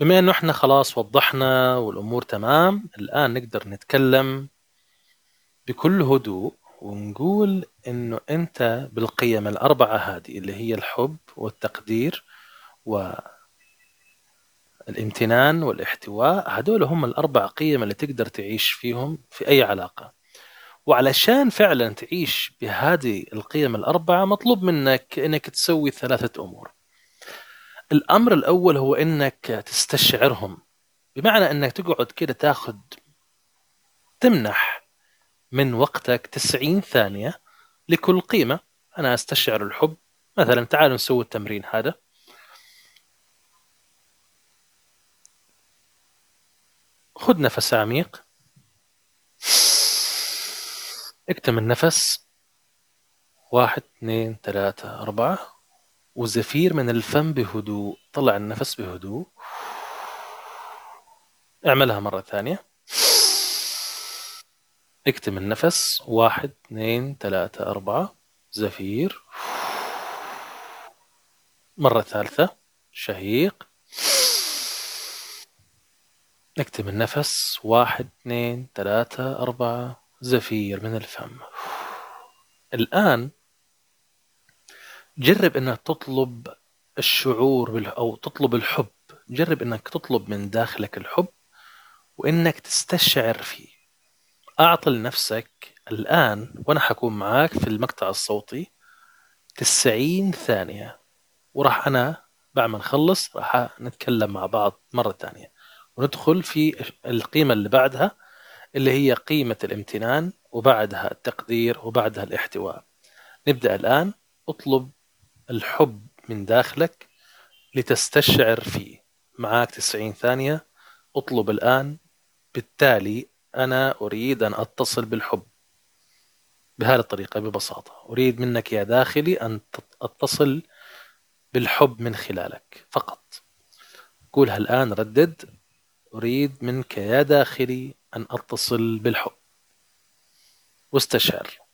بما إنه إحنا خلاص وضحنا والأمور تمام الآن نقدر نتكلم بكل هدوء ونقول إنه أنت بالقيم الأربعة هذه اللي هي الحب والتقدير والامتنان والاحتواء هدول هم الأربع قيم اللي تقدر تعيش فيهم في أي علاقة. وعلشان فعلا تعيش بهذه القيم الأربعة مطلوب منك إنك تسوي ثلاثة أمور. الأمر الأول هو إنك تستشعرهم. بمعنى إنك تقعد كده تاخذ تمنح من وقتك 90 ثانية لكل قيمة. أنا أستشعر الحب. مثلا تعالوا نسوي التمرين هذا. خذ نفس عميق. اكتم النفس. واحد اثنين ثلاثة أربعة. وزفير من الفم بهدوء طلع النفس بهدوء. اعملها مرة ثانية. اكتم النفس. واحد اثنين ثلاثة أربعة. زفير. مرة ثالثة. شهيق. اكتم النفس. واحد اثنين ثلاثة أربعة. زفير من الفم. الآن جرب إنك تطلب الشعور بال... أو تطلب الحب. جرب إنك تطلب من داخلك الحب وإنك تستشعر فيه. اعط لنفسك الآن وأنا حكون معاك في المقطع الصوتي 90 ثانية. وراح أنا بعد ما نخلص راح نتكلم مع بعض مرة ثانية. وندخل في القيمة اللي بعدها اللي هي قيمة الامتنان وبعدها التقدير وبعدها الاحتواء. نبدأ الآن. اطلب الحب من داخلك لتستشعر فيه. معاك 90 ثانية. اطلب الآن. بالتالي أنا أريد أن أتصل بالحب. بهذه الطريقة ببساطة. أريد منك يا داخلي أن أتصل بالحب من خلالك. فقط. قولها الآن. ردد. أريد منك يا داخلي أن أتصل بالحب. واستشعر.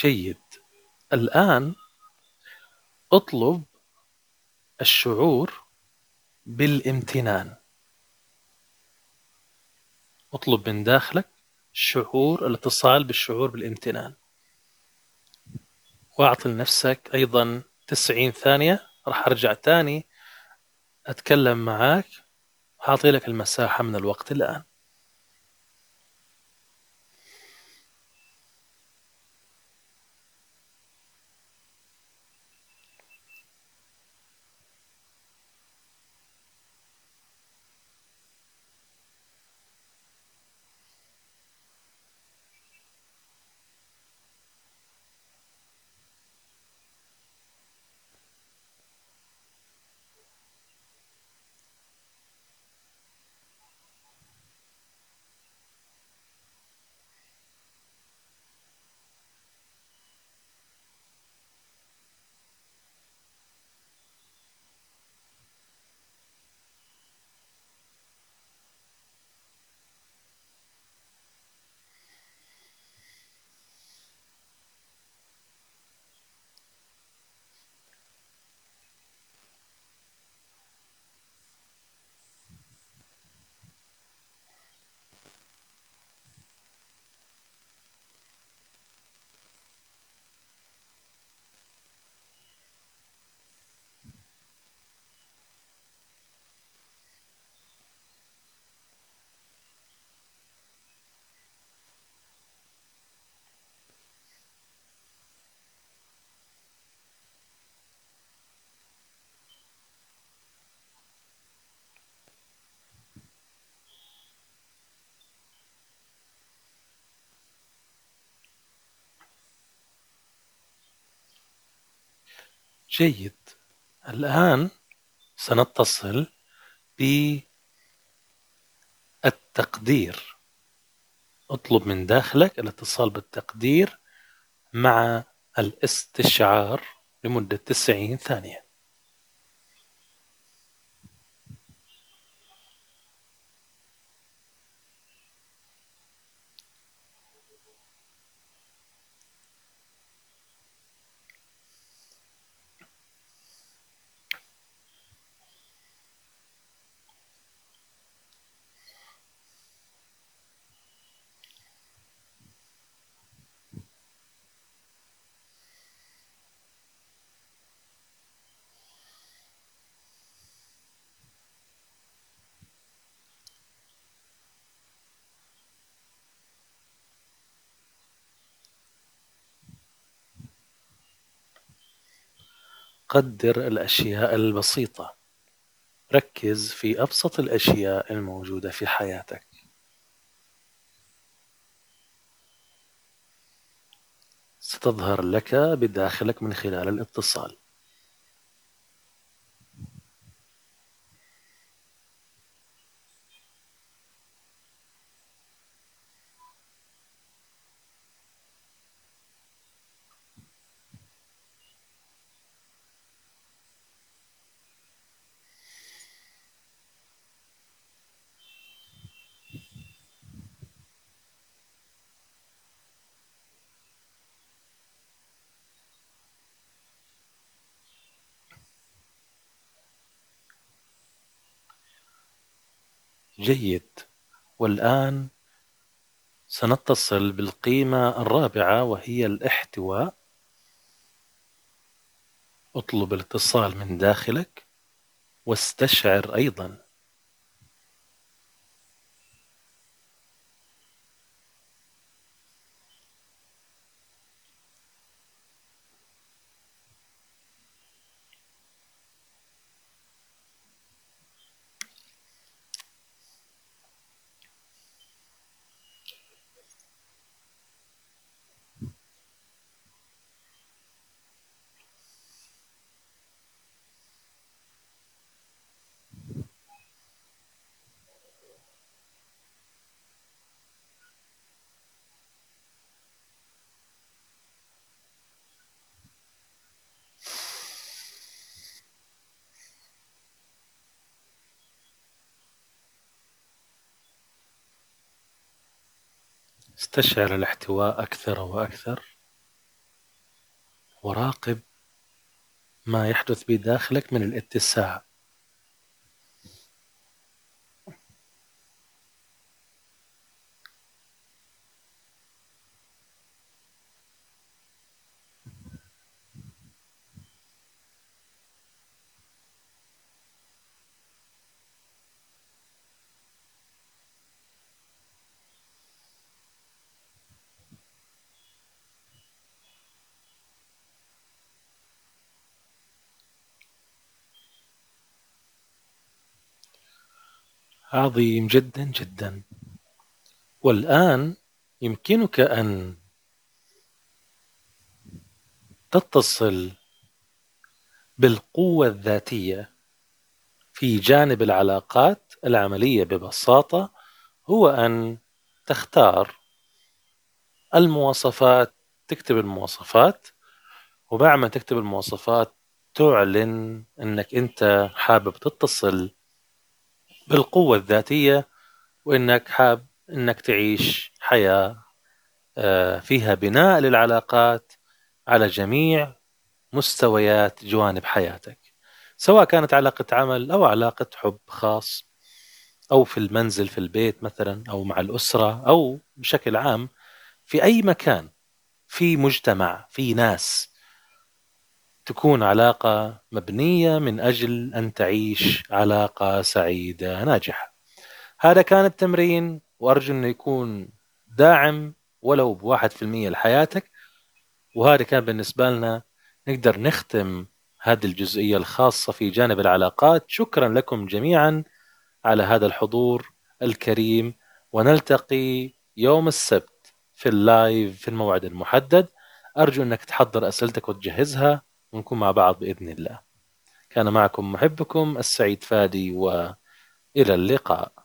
جيد الآن اطلب الشعور بالامتنان. اطلب من داخلك شعور الاتصال بالشعور بالامتنان. واعطي لنفسك أيضا 90 ثانية راح أرجع تاني أتكلم معاك. أعطي لك المساحة من الوقت الآن. جيد. الآن سنتصل بالتقدير اطلب من داخلك الاتصال بالتقدير مع الاستشعار لمدة 90 ثانية. قدر الأشياء البسيطة. ركز في أبسط الأشياء الموجودة في حياتك. ستظهر لك بداخلك من خلال الاتصال. جيد. والآن سنتصل بالقيمة الرابعة وهي الاحتواء. اطلب الاتصال من داخلك واستشعر أيضا. استشعر الاحتواء أكثر وأكثر وراقب ما يحدث بداخلك من الاتساع. عظيم جدا جدا. والآن يمكنك أن تتصل بالقوة الذاتية في جانب العلاقات العملية ببساطة هو أن تختار المواصفات تكتب المواصفات. وبعد ما تكتب المواصفات تعلن أنك أنت حابب تتصل بالقوة الذاتية وإنك حاب إنك تعيش حياة آه، فيها بناء للعلاقات على جميع مستويات جوانب حياتك سواء كانت علاقة عمل أو علاقة حب خاص أو في المنزل في البيت مثلا أو مع الأسرة أو بشكل عام في أي مكان في مجتمع في ناس. تكون علاقة مبنية من أجل أن تعيش علاقة سعيدة ناجحة. هذا كان التمرين وأرجو أنه يكون داعم ولو بواحد في المية لحياتك. وهذا كان بالنسبة لنا. نقدر نختم هذه الجزئية الخاصة في جانب العلاقات. شكرا لكم جميعا على هذا الحضور الكريم. ونلتقي يوم السبت في اللايف في الموعد المحدد. أرجو أنك تحضر أسئلتك وتجهزها. ونكون مع بعض بإذن الله. كان معكم محبكم السعيد فادي وإلى اللقاء.